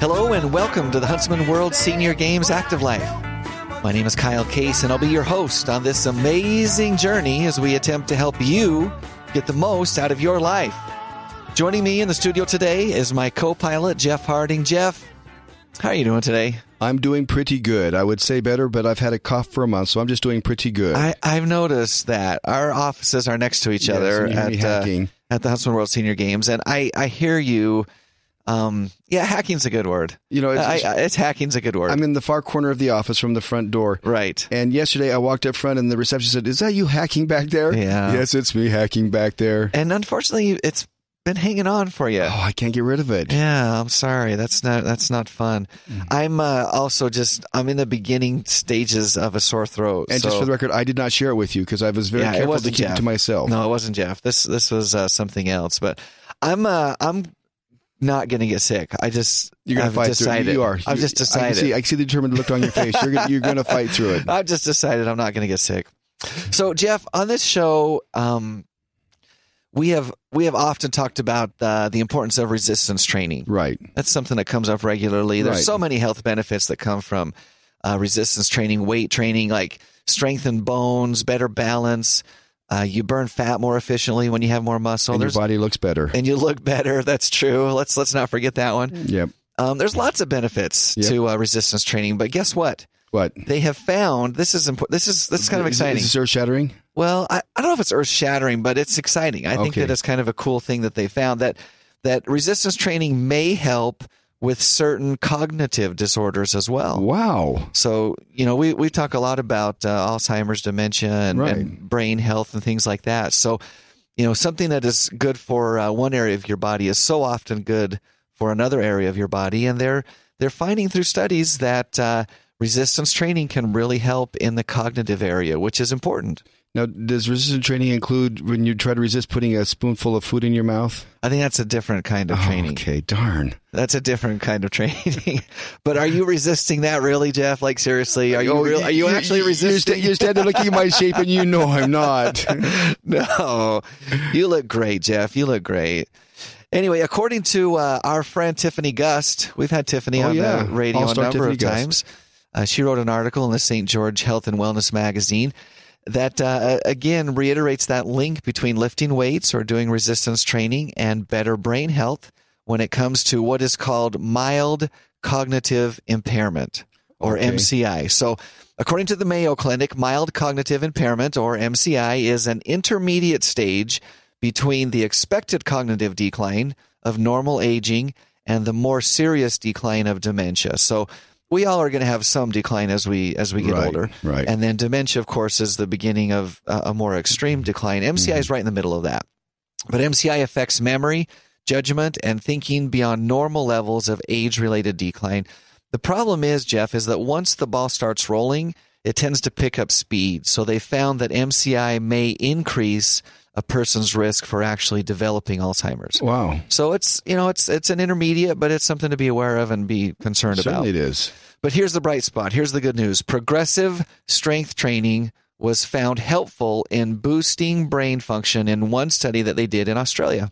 Hello and welcome to the Huntsman World Senior Games Active Life. My name is Kyle Case and I'll be your host on this amazing journey as we attempt to help you get the most out of your life. Joining me in the studio today is my co-pilot Jeff Harding. Jeff, how are you doing today? I'm doing pretty good. I would say better, but I've had a cough for a month, so I'm just doing pretty good. I, I've noticed that our offices are next to each Yes, other and you hear me at, uh, hacking. At the Huntsman World Senior Games, and I, I hear you. Um, yeah, hacking's a good word. You know, it's- I, I, it's, hacking's a good word. I'm in the far corner of the office from the front door. right. And yesterday I walked up front and the receptionist said, Is that you hacking back there? Yeah. Yes, it's me hacking back there. And unfortunately, it's been hanging on for you. Oh, I can't get rid of it. Yeah, I'm sorry. That's not that's not fun. Mm. I'm uh, also just I'm in the beginning stages of a sore throat. And so- just for the record, I did not share it with you because I was very yeah, careful to keep Jeff. it to myself. No, it wasn't Jeff. This this was uh, something else. But I'm uh, I'm not gonna get sick. I just You're going to fight decided. through it. You are. I've just I decided. see, I see the determined look on your face. You're, gonna- you're going to fight through it. I've just decided I'm not going to get sick. So, Jeff, on this show, um, we have we have often talked about uh, the importance of resistance training. Right. That's something that comes up regularly. There's Right. so many health benefits that come from uh, resistance training, weight training, like strengthened bones, better balance. Uh, you burn fat more efficiently when you have more muscle. and your body looks better. and you look better. That's true. Let's let's not forget that one. Yep. Um, there's lots of benefits Yep. to uh, resistance training, but guess what? What? They have found this is important. This is this is kind of exciting. Is this earth shattering? Well, I, I don't know if it's earth shattering, but it's exciting. I think Okay. that it's kind of a cool thing that they found that that resistance training may help with certain cognitive disorders as well. Wow. So, you know, we, we talk a lot about uh, Alzheimer's, dementia, and, Right. and brain health and things like that. So, you know, something that is good for uh, one area of your body is so often good for another area of your body. And they're they're finding through studies that uh, resistance training can really help in the cognitive area, which is important. Now, does resistance training include when you try to resist putting a spoonful of food in your mouth? I think that's a different kind of training. Oh, okay, darn. That's a different kind of training. but are you resisting that really, Jeff? Like seriously, are you Oh, real, are you actually You're, resisting? you're standing looking at my shape, and you know I'm not. no, you look great, Jeff. You look great. Anyway, according to uh, our friend Tiffany Gust, we've had Tiffany Oh, on yeah. the radio a All-star number Tiffany of Gust. times. Uh, she wrote an article in the St. George Health and Wellness magazine that uh, again reiterates that link between lifting weights or doing resistance training and better brain health when it comes to what is called mild cognitive impairment or Okay. MCI. So, according to the Mayo Clinic, mild cognitive impairment or MCI is an intermediate stage between the expected cognitive decline of normal aging and the more serious decline of dementia. So, we all are going to have some decline as we as we get Right, older, right. And then dementia, of course, is the beginning of uh, a more extreme decline. MCI is right in the middle of that. But MCI affects memory, judgment, and thinking beyond normal levels of age related decline. The problem is, Jeff, is that once the ball starts rolling, it tends to pick up speed. So they found that MCI may increase a person's risk for actually developing Alzheimer's. Wow. So it's you know it's it's an intermediate, but it's something to be aware of and be concerned about. Certainly about. it is. But here's the bright spot. Here's the good news. Progressive strength training was found helpful in boosting brain function in one study that they did in Australia.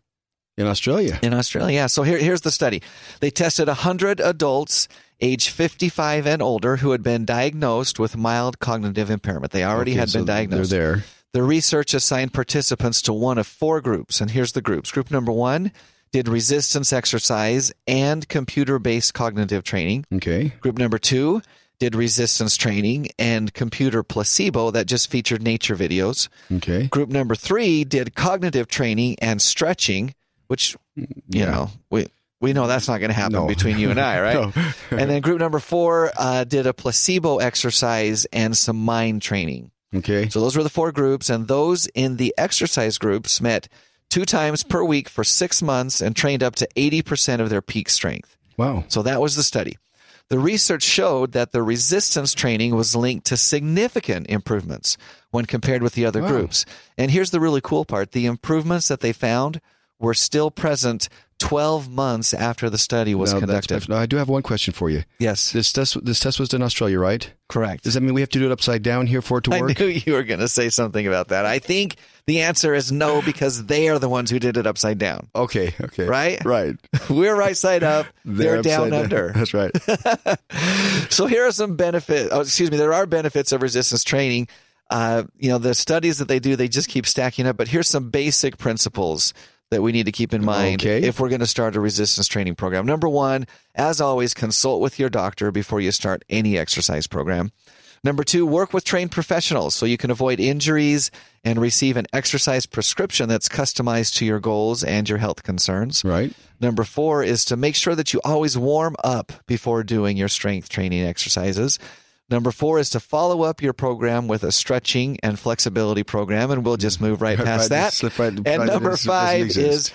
In Australia. In Australia, yeah. So here, here's the study. They tested 100 adults age 55 and older who had been diagnosed with mild cognitive impairment. They already Okay, had so been diagnosed. They're there. The research assigned participants to one of four groups. And here's the groups. Group number one did resistance exercise and computer based cognitive training. Okay. Group number two did resistance training and computer placebo that just featured nature videos. Okay. Group number three did cognitive training and stretching, which, you Yeah. know, we, we know that's not going to happen No. between you and I, right? No. and then group number four uh, did a placebo exercise and some mind training. Okay. So those were the four groups, and those in the exercise groups met two times per week for six months and trained up to 80% of their peak strength. Wow. So that was the study. The research showed that the resistance training was linked to significant improvements when compared with the other Wow. groups. And here's the really cool part the improvements that they found were still present 12 months after the study was No, conducted. No, I do have one question for you. yes, This test, this test was done in Australia, right? correct. Does that mean we have to do it upside down here for it to work? I knew you were going to say something about that. I think the answer is no because they are the ones who did it upside down. Okay, okay. Right? Right. We're right side up. They're, upside down under. That's right. so here are some benefits. Oh, excuse me. There are benefits of resistance training. Uh, you know, the studies that they do, they just keep stacking up. But here's some basic principles that we need to keep in mind Okay. if we're going to start a resistance training program. Number one, as always, consult with your doctor before you start any exercise program. Number two, work with trained professionals so you can avoid injuries and receive an exercise prescription that's customized to your goals and your health concerns. Right. Number four is to make sure that you always warm up before doing your strength training exercises. Number four is to follow up your program with a stretching and flexibility program, and we'll just move right past right, that. right- and right number as- as it five is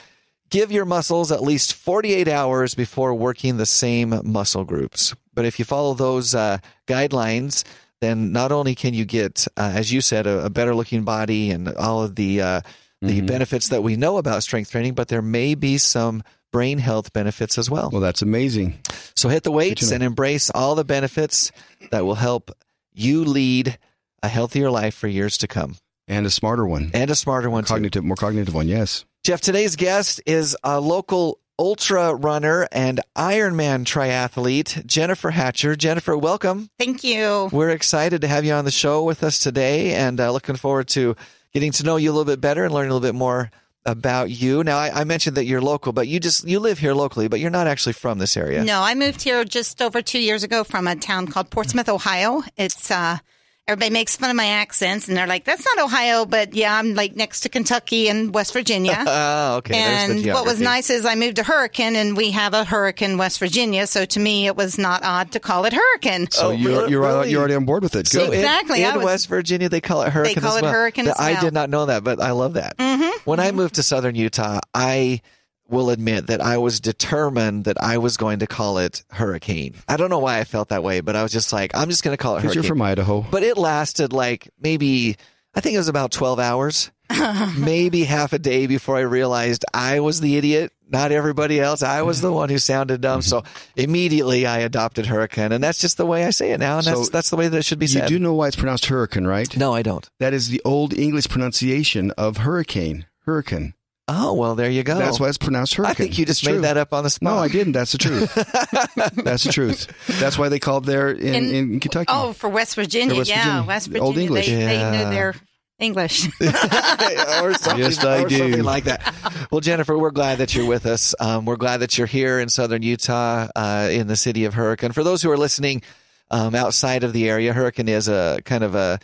give your muscles at least 48 hours before working the same muscle groups. But if you follow those uh, guidelines, then not only can you get, uh, as you said, a, a better looking body and all of the uh, the Mm-hmm. benefits that we know about strength training, but there may be some brain health benefits as well. Well, that's amazing. So hit the weights and embrace all the benefits that will help you lead a healthier life for years to come And a smarter one. and a smarter one too. Cognitive, more cognitive one. Yes. Jeff, today's guest is a local ultra runner and Ironman triathlete, Jennifer Hatcher. Jennifer, welcome. Thank you. We're excited to have you on the show with us today and uh, looking forward to getting to know you a little bit better and learning a little bit more about you. Now, I, I mentioned that you're local, but you just you live here locally, but you're not actually from this area. No, I moved here just over two years ago from a town called Portsmouth, Ohio. It's uh everybody makes fun of my accents and they're like, That's not Ohio, but yeah, I'm like next to Kentucky and West Virginia. Oh, okay. There's the and what was nice is I moved to Hurricane and we have a Hurricane West Virginia, so to me it was not odd to call it Hurricane. So Oh, you're, you're, Really? you're already on board with it. So Good. in- Exactly, In, I was- West Virginia, they call it hurricane. They call as it well. hurricane as I well. did not know that, but I love that. Mm-hmm, when I moved to Southern Utah, I will admit that I was determined that I was going to call it hurricane. I don't know why I felt that way, but I was just like, I'm just going to call it Because hurricane. you're from Idaho. but it lasted like maybe I think it was about 12 hours, maybe half a day before I realized I was the idiot, not everybody else. I was the one who sounded dumb. Mm-hmm. So immediately I adopted hurricane, and that's just the way I say it now, and that's So that's the way that it should be said. You do know why it's pronounced hurricane, right? no, I don't. That is the old English pronunciation of hurricane. Hurricane. Oh well, there you go. That's why it's pronounced hurricane. I think you just It's made true. that up on the spot. No, I didn't. That's the truth. That's the truth. That's why they called there in, in, In- Kentucky. Oh, for West Virginia, West yeah. Virginia. West Virginia. Old English. They, they knew their English. or something, Yes, I or do. something like that. Well, Jennifer, we're glad that you're with us. Um, we're glad that you're here in southern Utah, uh, in the city of Hurricane. For those who are listening um, outside of the area, Hurricane is a kind of a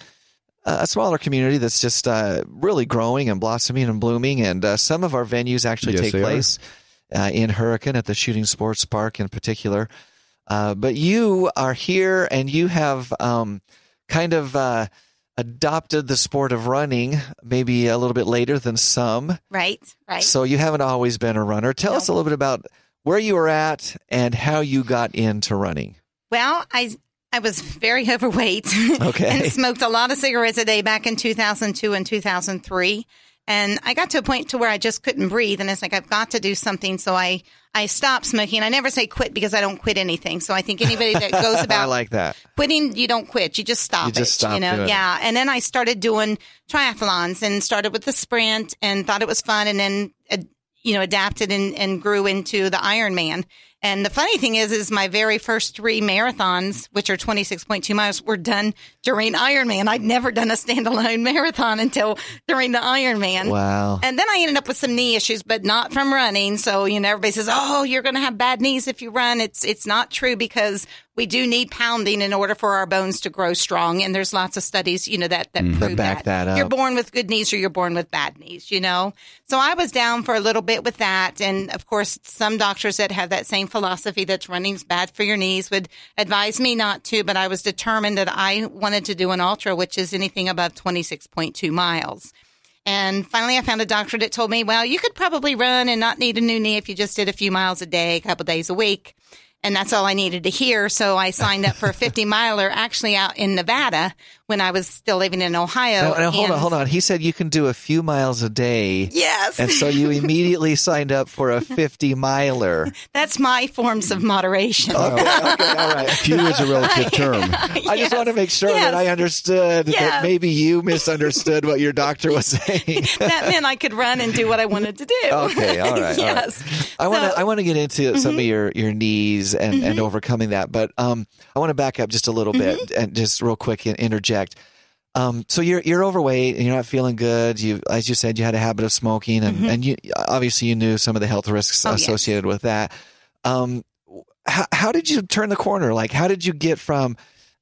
a smaller community that's just uh, really growing and blossoming and blooming. And uh, some of our venues actually Yes, take place uh, in Hurricane at the Shooting Sports Park in particular. Uh, but you are here and you have um, kind of uh, adopted the sport of running maybe a little bit later than some. right, right. So you haven't always been a runner. Tell us a little bit about where you were at and how you got into running. Well, I I was very overweight. Okay. and smoked a lot of cigarettes a day back in 2002 and 2003. And I got to a point to where I just couldn't breathe, and it's like I've got to do something. So I I stopped smoking. I never say quit because I don't quit anything. So I think anybody that goes I about like that. quitting, you don't quit. You just stop You just it. stop you know, doing it. yeah. And then I started doing triathlons and started with the sprint and thought it was fun, and then uh, you know adapted and, and grew into the Ironman. And the funny thing is, is my very first three marathons, which are 26.2 miles, were done during Ironman. I'd never done a standalone marathon until during the Ironman. Wow. And then I ended up with some knee issues, but not from running. So, you know, everybody says, Oh, you're going to have bad knees if you run. It's, it's not true because we do need pounding in order for our bones to grow strong. And there's lots of studies, you know, that, that mm. prove back that up. You're born with good knees or you're born with bad knees, you know? So I was down for a little bit with that. And of course, some doctors that have that same philosophy that running's bad for your knees would advise me not to, but I was determined that I wanted to do an ultra, which is anything above 26.2 miles. And finally, I found a doctor that told me, well, you could probably run and not need a new knee if you just did a few miles a day, a couple days a week. And that's all I needed to hear. So I signed up for a 50 miler actually out in Nevada when I was still living in Ohio. Now, now hold on, hold on. He said you can do a few miles a day. Yes. And so you immediately signed up for a 50 miler. That's my forms of moderation. Oh, okay, okay, all right. Few is a relative term. I just want to make sure that I understood that maybe you misunderstood what your doctor was saying. that meant I could run and do what I wanted to do. Okay, all right, all right. yes. I want to So- I want to get into mm-hmm. some of your your knees and and overcoming that, but um I want to back up just a little bit and just real quick and interject. Um, so you're you're overweight and you're not feeling good. You, as you said, you had a habit of smoking, and and you obviously you knew some of the health risks Oh, yes. associated with that. Um, how how did you turn the corner? Like, how did you get from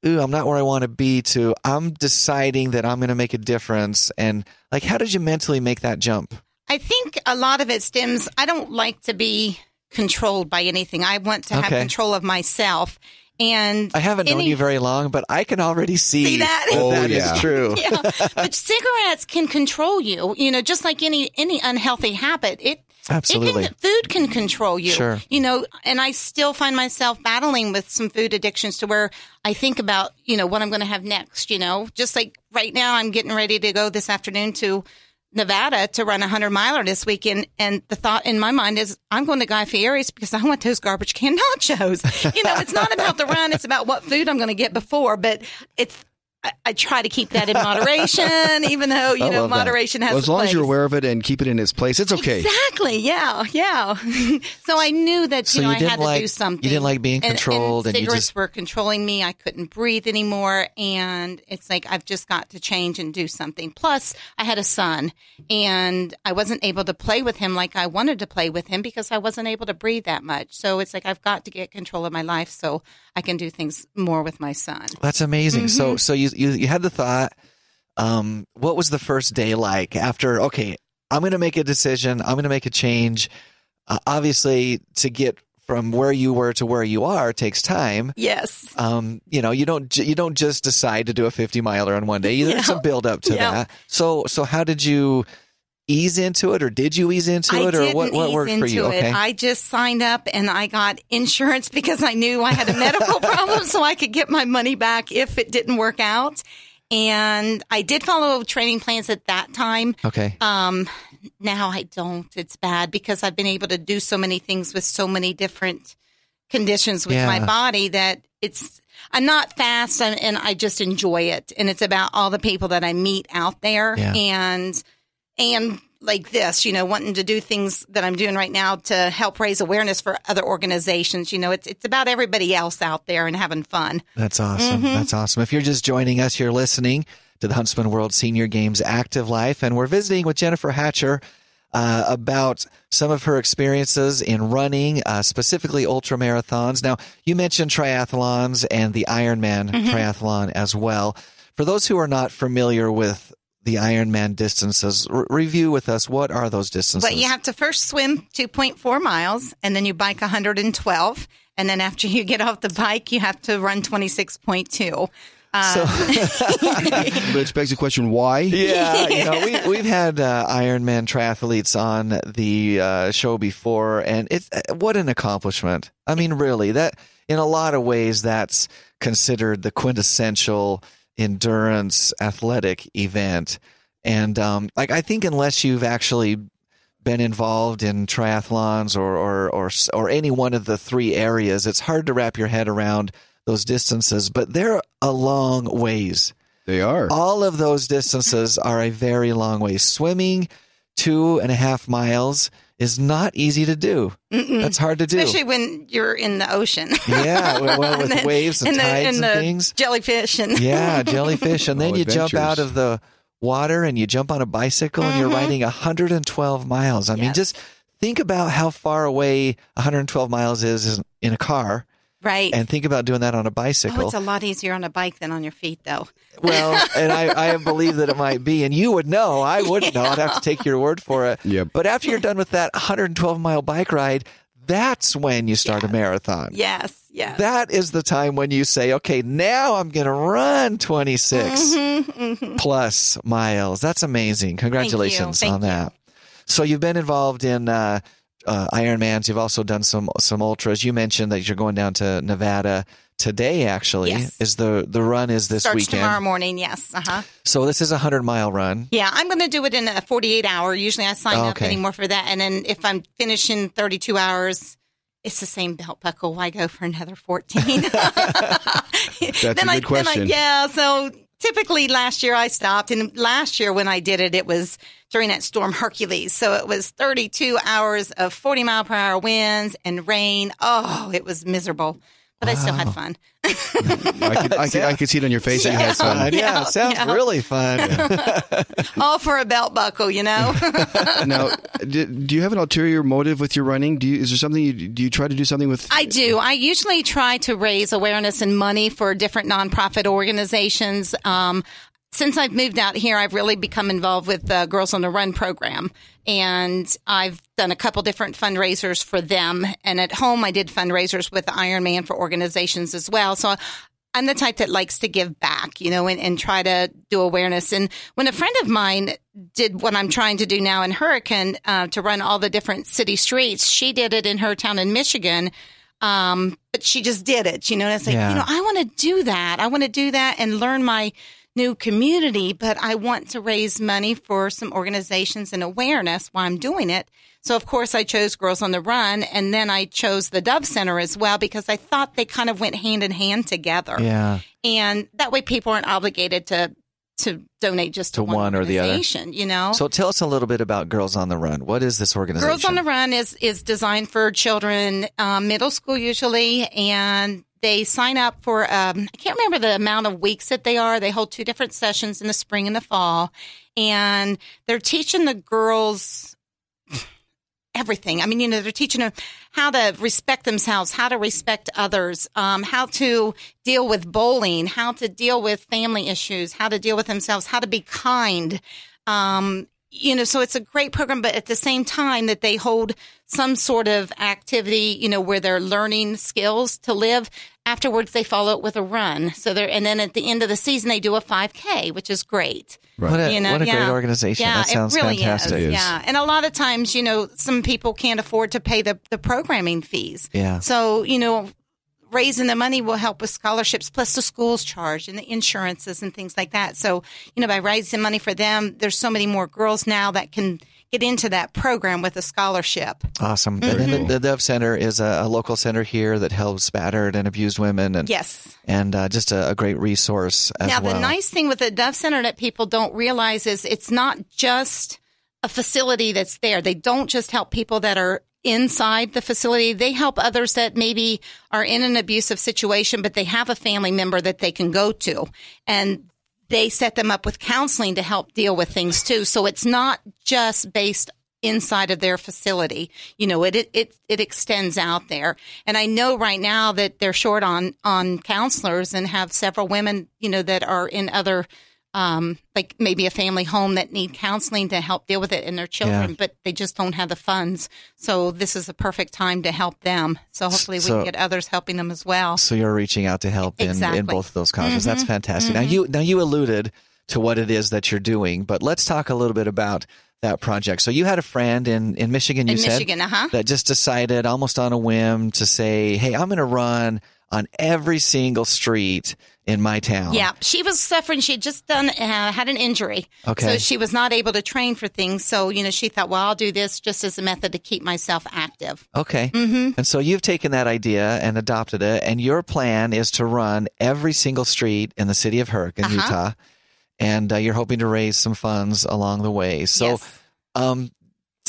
ooh, I'm not where I want to be to I'm deciding that I'm going to make a difference, and like, how did you mentally make that jump? I think a lot of it stems. I don't like to be controlled by anything. I want to have Okay. control of myself. And I haven't known you very long, but I can already see, See that? Oh, that is yeah. true. yeah, but cigarettes can control you. You know, just like any any unhealthy habit, it Absolutely. It can, food can control you. Sure. You know, and I still find myself battling with some food addictions to where I think about, you know, what I'm going to have next, you know, just like right now I'm getting ready to go this afternoon to Nevada to run a hundred miler this weekend. And the thought in my mind is I'm going to Guy Fieri's because I want those garbage can nachos. You know, it's not about the run. It's about what food I'm going to get before, but it's, I, I try to keep that in moderation, even though, you I know, love that. moderation has Well, as a long as place. you're aware of it and keep it in its place, it's okay. Exactly. Yeah. Yeah. so I knew that So you know you I didn't had to like- do something. you didn't like being controlled And, and you cigarettes just- were controlling me. I couldn't breathe anymore, and it's like I've just got to change and do something. Plus, I had a son, and I wasn't able to play with him like I wanted to play with him because I wasn't able to breathe that much. So it's like I've got to get control of my life so I can do things more with my son. That's amazing. Mm-hmm. So, so you, you you had the thought. Um, what was the first day like after? Okay, I'm going to make a decision. I'm going to make a change. Uh, obviously, to get from where you were to where you are takes time. Yes. Um, you know, you don't you don't just decide to do a 50 miler on one day. Yeah. There's some build up to Yeah. that. So, so how did you ease into it, or did you ease into I it, or what what worked for you? it. Okay. I just signed up and I got insurance because I knew I had a medical problem, so I could get my money back if it didn't work out. And I did follow training plans at that time. okay. Um, now I don't. It's bad because I've been able to do so many things with so many different conditions with Yeah. my body that it's. I'm not fast and, and I just enjoy it. And it's about all the people that I meet out there Yeah. and and like this, you know, wanting to do things that I'm doing right now to help raise awareness for other organizations. You know, it's it's about everybody else out there and having fun. That's awesome. Mm-hmm. That's awesome. If you're just joining us, you're listening to the Huntsman World Senior Games Active Life, and we're visiting with Jennifer Hatcher uh, about some of her experiences in running, uh, specifically ultra marathons. Now, you mentioned triathlons and the Ironman Mm-hmm. triathlon as well. For those who are not familiar with the Ironman distances, r- review with us what are those distances? But you have to first swim 2.4 miles and then you bike 112. And then after you get off the bike, you have to run 26.2. Which begs the question, why? Yeah, you know, we, we've had uh, Ironman triathletes on the uh, show before, and it's uh, what an accomplishment. I mean, really, that in a lot of ways, that's considered the quintessential endurance athletic event. And um, like, I think unless you've actually been involved in triathlons or, or or or any one of the three areas, it's hard to wrap your head around those distances. But they're a long ways They are. all of those distances are a very long way. Swimming two and a half miles is not easy to do. That's hard to do. Especially when you're in the ocean. yeah, well, well, with then- waves and, the, tides and, and the things. jellyfish and Yeah, jellyfish, and then Oh, you jump out of the water and you jump on a bicycle and you're riding 112 miles. I mean, Mm-hmm. Just think about how far away 112 miles is in a car, right. and think about doing that on a bicycle. oh, it's a lot easier on a bike than on your feet, though. Well, and I, I believe that it might be, and you would know. I wouldn't know. I'd have to take your word for it. Yep. But after you're done with that 112 mile bike ride, that's when you start a marathon. Yes, yes. That is the time when you say, okay, now I'm going to run 26 Mm-hmm, plus miles. That's amazing. Congratulations Thank on you. that. So you've been involved in uh, uh, Ironmans. You've also done some some ultras. You mentioned that you're going down to Nevada today. Actually, Yes. is the the run is this Starts weekend? tomorrow morning. Yes. Uh huh. So this is a hundred mile run. Yeah, I'm going to do it in a 48 hour. Usually I sign Oh, up anymore for that. And then if I'm finishing 32 hours, it's the same belt buckle. Why go for another 14? That's a good question. yeah. So typically last year I stopped. And last year when I did it, it was during that storm Hercules. So it was 32 hours of 40 mile per hour winds and rain. Oh, it was miserable. But I still had fun. I could, I, could, I could see it on your face that you had Fun. fun. Yeah, Yeah, sounds yeah. really fun. All for a belt buckle, you know? now, do, do you have an ulterior motive with your running? Do you, is there something you do you try to do something with? I do. I usually try to raise awareness and money for different nonprofit organizations. Um, since I've moved out here, I've really become involved with the Girls on the Run program. And I've done a couple different fundraisers for them. And at home, I did fundraisers with the Ironman for organizations as well. So I'm the type that likes to give back, you know, and, and try to do awareness. And when a friend of mine did what I'm trying to do now in Hurricane uh, to run all the different city streets, she did it in her town in Michigan. Um, but she just did it, you know, and it's like, Yeah. you know, I want to do that. I want to do that and learn my new community, but I want to raise money for some organizations and awareness while I'm doing it. So of course I chose Girls on the Run and then I chose the Dove Center as well because I thought they kind of went hand in hand together. yeah. And that way people aren't obligated to to donate just to, To one or the other. You know, So tell us a little bit about Girls on the Run. What is this organization? Girls on the Run is is designed for children, um, middle school usually, and they sign up for. Um, I can't remember the amount of weeks that they are. They hold two different sessions in the spring and the fall, and they're teaching the girls everything. I mean, you know, they're teaching them how to respect themselves, how to respect others, um, how to deal with bullying, how to deal with family issues, how to deal with themselves, how to be kind. Um, you know, so it's a great program, but at the same time that they hold some sort of activity, you know, where they're learning skills to live. Afterwards, they follow it with a run. So they're, and then at the end of the season, they do a 5K, which is great. What a, You know, what a yeah. great organization. Yeah, that sounds it really fantastic. is. Yeah, and a lot of times, you know, some people can't afford to pay the the programming fees. Yeah. So you know, raising the money will help with scholarships, plus the schools charge and the insurances and things like that. So you know, by raising money for them, there's so many more girls now that can get into that program with a scholarship. Awesome. And then the, the Dove Center is a, a local center here that helps battered and abused women and Yes. and uh, just a, a great resource as now, well. the nice thing with the Dove Center that people don't realize is it's not just a facility that's there. They don't just help people that are inside the facility. They help others that maybe are in an abusive situation, but they have a family member that they can go to. And they set them up with counseling to help deal with things too. So it's not just based inside of their facility. You know, it, it, it, it extends out there. And I know right now that they're short on, on counselors and have several women, you know, that are in other, um, like maybe a family home that need counseling to help deal with it in their children, Yeah. but they just don't have the funds. So this is a perfect time to help them. So hopefully we So- can get others helping them as well. so you're reaching out to help in, Exactly. in both of those causes. Mm-hmm. That's fantastic. Now you now you alluded to what it is that you're doing, but let's talk a little bit about that project. So you had a friend in in Michigan. You In said Michigan, uh-huh. that just decided almost on a whim to say, "Hey, I'm going to run on every single street in my town." Yeah, she was suffering. She had just done uh, had an injury, Okay. so she was not able to train for things. So you know, she thought, well, I'll do this just as a method to keep myself active. Okay. Mm-hmm. And so you've taken that idea and adopted it, and your plan is to run every single street in the city of Hurricane, Uh-huh. Utah, and uh, you're hoping to raise some funds along the way. So, Yes. um,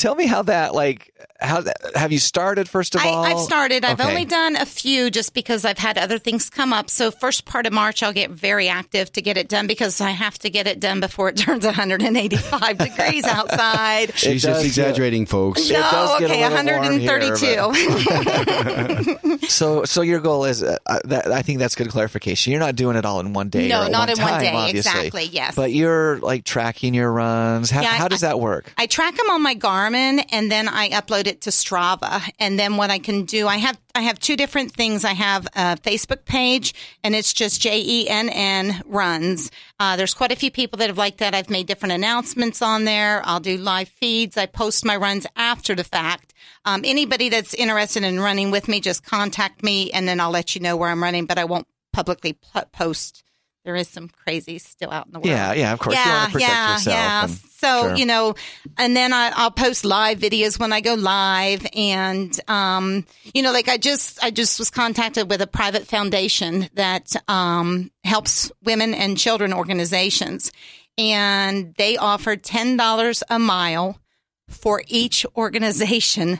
tell me how that like how have you started first of all? I, I've started. I've Okay. only done a few just because I've had other things come up. So first part of March, I'll get very active to get it done because I have to get it done before it turns 185 degrees outside. She's just exaggerating, folks. It does no, get a okay, little warm here, 132. So, so your goal is uh, uh, that I think that's good clarification. You're not doing it all in one day. No, or not one in one day, obviously. exactly, yes. But you're like tracking your runs. How, Yeah, how I- does that work? I track them on my Garmin and then I upload it to Strava. And then what I can do, I have I have two different things. I have a Facebook page, and it's just J E N N Runs. Uh, there's quite a few people that have liked that. I've made different announcements on there. I'll do live feeds. I post my runs after the fact. Um, anybody that's interested in running with me, just contact me, and then I'll let you know where I'm running. But I won't publicly post. There is some crazy still out in the world. Yeah, yeah, of course. you want to protect yeah, yourself. yeah. and- so sure. you know, and then I, I'll post live videos when I go live, and um, you know, like I just I just was contacted with a private foundation that um helps women and children organizations, and they offered ten dollars a mile for each organization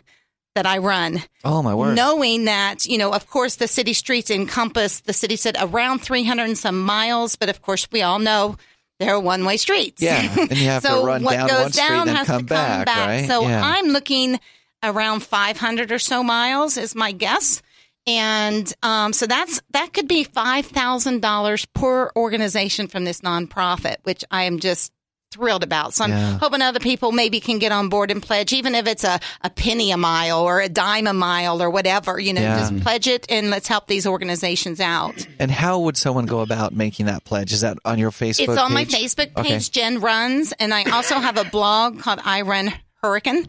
that I run oh my word. knowing that, you know, of course, the city streets encompass, the city said around 300 and some miles, but of course, we all know they're one way streets. Yeah, and you have to so run what down goes one street down and has come to come back, right? So Yeah. I'm looking around 500 or so miles is my guess. And um, so that's that could be five thousand dollars per organization from this nonprofit, which I am just thrilled about. So I'm Yeah. hoping other people maybe can get on board and pledge, even if it's a, a penny a mile or a dime a mile or whatever, you know, Yeah. just pledge it and let's help these organizations out. And how would someone go about making that pledge? Is that on your Facebook It's on my page? Facebook Okay. page, Jen Runs, and I also have a blog called I Run Hurricane.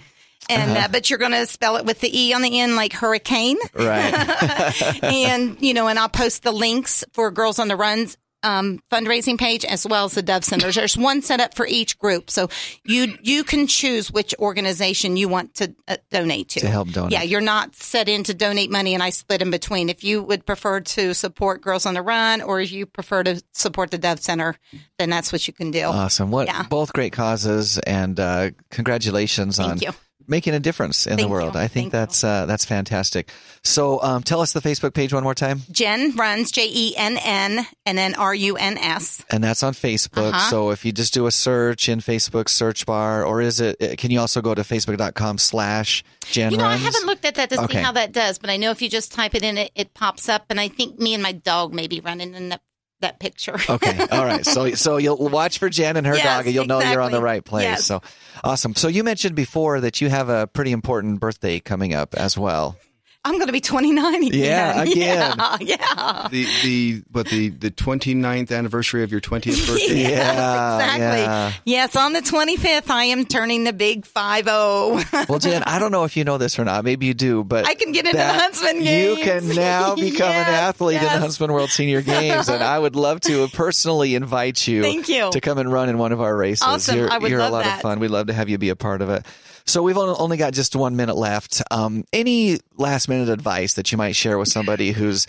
And Uh-huh. uh, but you're going to spell it with the e on the end, like hurricane. Right. and you know, and I'll post the links for Girls on the Runs um, fundraising page as well as the Dove Centers. There's one set up for each group, so you you can choose which organization you want to uh, donate to. To help donate. Yeah, you're not set in to donate money, and I split in between. If you would prefer to support Girls on the Run, or if you prefer to support the Dove Center, then that's what you can do. awesome. What Yeah. both great causes and uh, congratulations on you. Making a difference in Thank the world. you. I think Thank that's uh, that's fantastic. So um, tell us the Facebook page one more time. Jen runs J E N N and then R U N S. And that's on Facebook. Uh-huh. So if you just do a search in Facebook search bar, or is it? uh, Can you also go to facebook.com slash Jen You know, I haven't looked at that to Okay. see how that does, but I know if you just type it in, it, it pops up. And I think me and my dog may be running in that, that picture. Okay. All right. So so you'll watch for Jen and her Yes, dog, and you'll know you're on the right place. Yes. So awesome. So you mentioned before that you have a pretty important birthday coming up as well. I'm going to be 29 again. Yeah, again. Yeah, yeah. The the what the the 29th anniversary of your 20th birthday. Yes, Yeah, exactly. yeah. Yes, on the 25th, I am turning the big 5 0. Well, Jen, I don't know if you know this or not. Maybe you do, but I can get into the that- Huntsman You can now become an Yes, athlete in the. Huntsman World Senior Games, and I would love to personally invite you. Thank you. to come and run in one of our races. Awesome. You're, I would you're love a lot that. of fun. We'd love to have you be a part of it. So we've only got just one minute left. Um, any last minute advice that you might share with somebody who's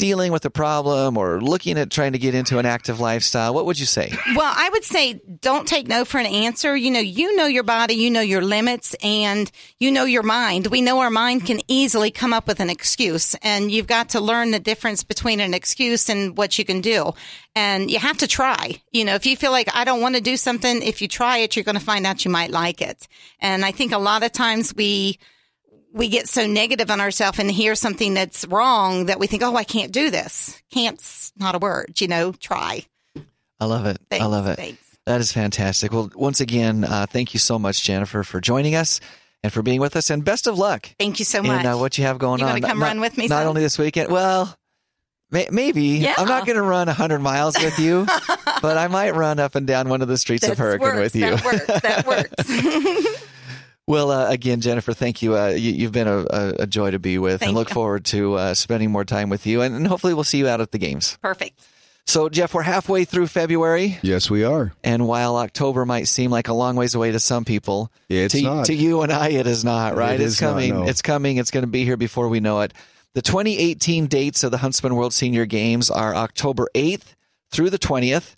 dealing with a problem or looking at trying to get into an active lifestyle? What would you say? Well, I would say don't take no for an answer. You know, you know your body, you know your limits, and you know your mind. We know our mind can easily come up with an excuse, and you've got to learn the difference between an excuse and what you can do. And you have to try. You know, if you feel like I don't want to do something, if you try it, you're going to find out you might like it. And I think a lot of times we, we get so negative on ourselves and hear something that's wrong that we think, oh, I can't do this. Can't's not a word, you know, try. I love it. I love it. thanks. That is fantastic. Well, once again, uh, thank you so much, Jennifer, for joining us and for being with us, and best of luck. Thank you so much. And uh, what you have going You on. come not, run with me Not some? only this weekend. Well, may, maybe. Yeah. I'm not going to run 100 miles with you, but I might run up and down one of the streets of That Hurricane works, with you. That works. That works. Well, uh, again, Jennifer, thank you. Uh, you you've been a, a, a joy to be with, Thank and look you. forward to uh, spending more time with you. And, and hopefully, we'll see you out at the games. Perfect. So, Jeff, we're halfway through February. Yes, we are. And while October might seem like a long ways away to some people, It's to, not. to you and I, it is not, right? It it's is not, coming. no. It's coming. It's going to be here before we know it. The 2018 dates of the Huntsman World Senior Games are October 8th through the 20th.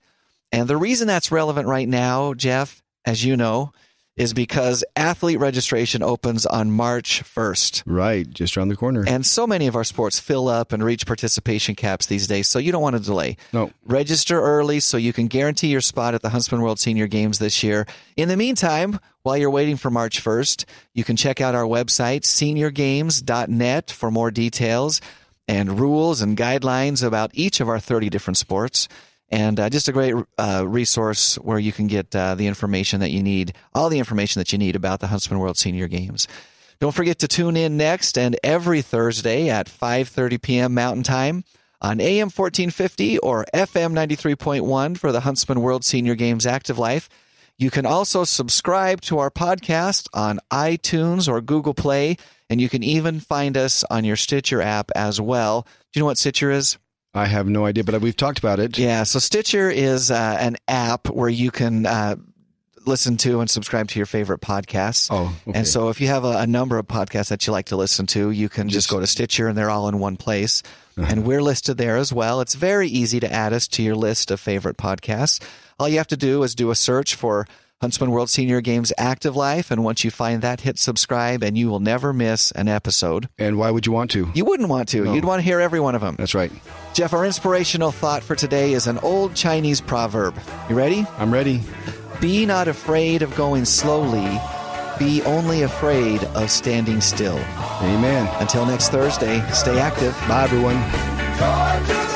And the reason that's relevant right now, Jeff, as you know, is because athlete registration opens on March 1st. Right, just around the corner. And so many of our sports fill up and reach participation caps these days, so you don't want to delay. No. Register early so you can guarantee your spot at the Huntsman World Senior Games this year. In the meantime, while you're waiting for March 1st, you can check out our website, seniorgames.net, for more details and rules and guidelines about each of our 30 different sports. And uh, just a great uh, resource where you can get uh, the information that you need, all the information that you need about the Huntsman World Senior Games. Don't forget to tune in next and every Thursday at 5:30 p.m. Mountain Time on AM 1450 or FM 93.1 for the Huntsman World Senior Games Active Life. You can also subscribe to our podcast on iTunes or Google Play, and you can even find us on your Stitcher app as well. Do you know what Stitcher is? I have no idea, but we've talked about it. Yeah, so Stitcher is uh, an app where you can uh, listen to and subscribe to your favorite podcasts. Oh, okay. And so if you have a, a number of podcasts that you like to listen to, you can just, Just- go to Stitcher and they're all in one place. And we're listed there as well. It's very easy to add us to your list of favorite podcasts. All you have to do is do a search for Huntsman World Senior Games Active Life. And once you find that, hit subscribe and you will never miss an episode. And why would you want to? You wouldn't want to. No. You'd want to hear every one of them. That's right. Jeff, our inspirational thought for today is an old Chinese proverb. You ready? I'm ready. Be not afraid of going slowly, be only afraid of standing still. Amen. Until next Thursday, stay active. Bye, everyone. Georgia.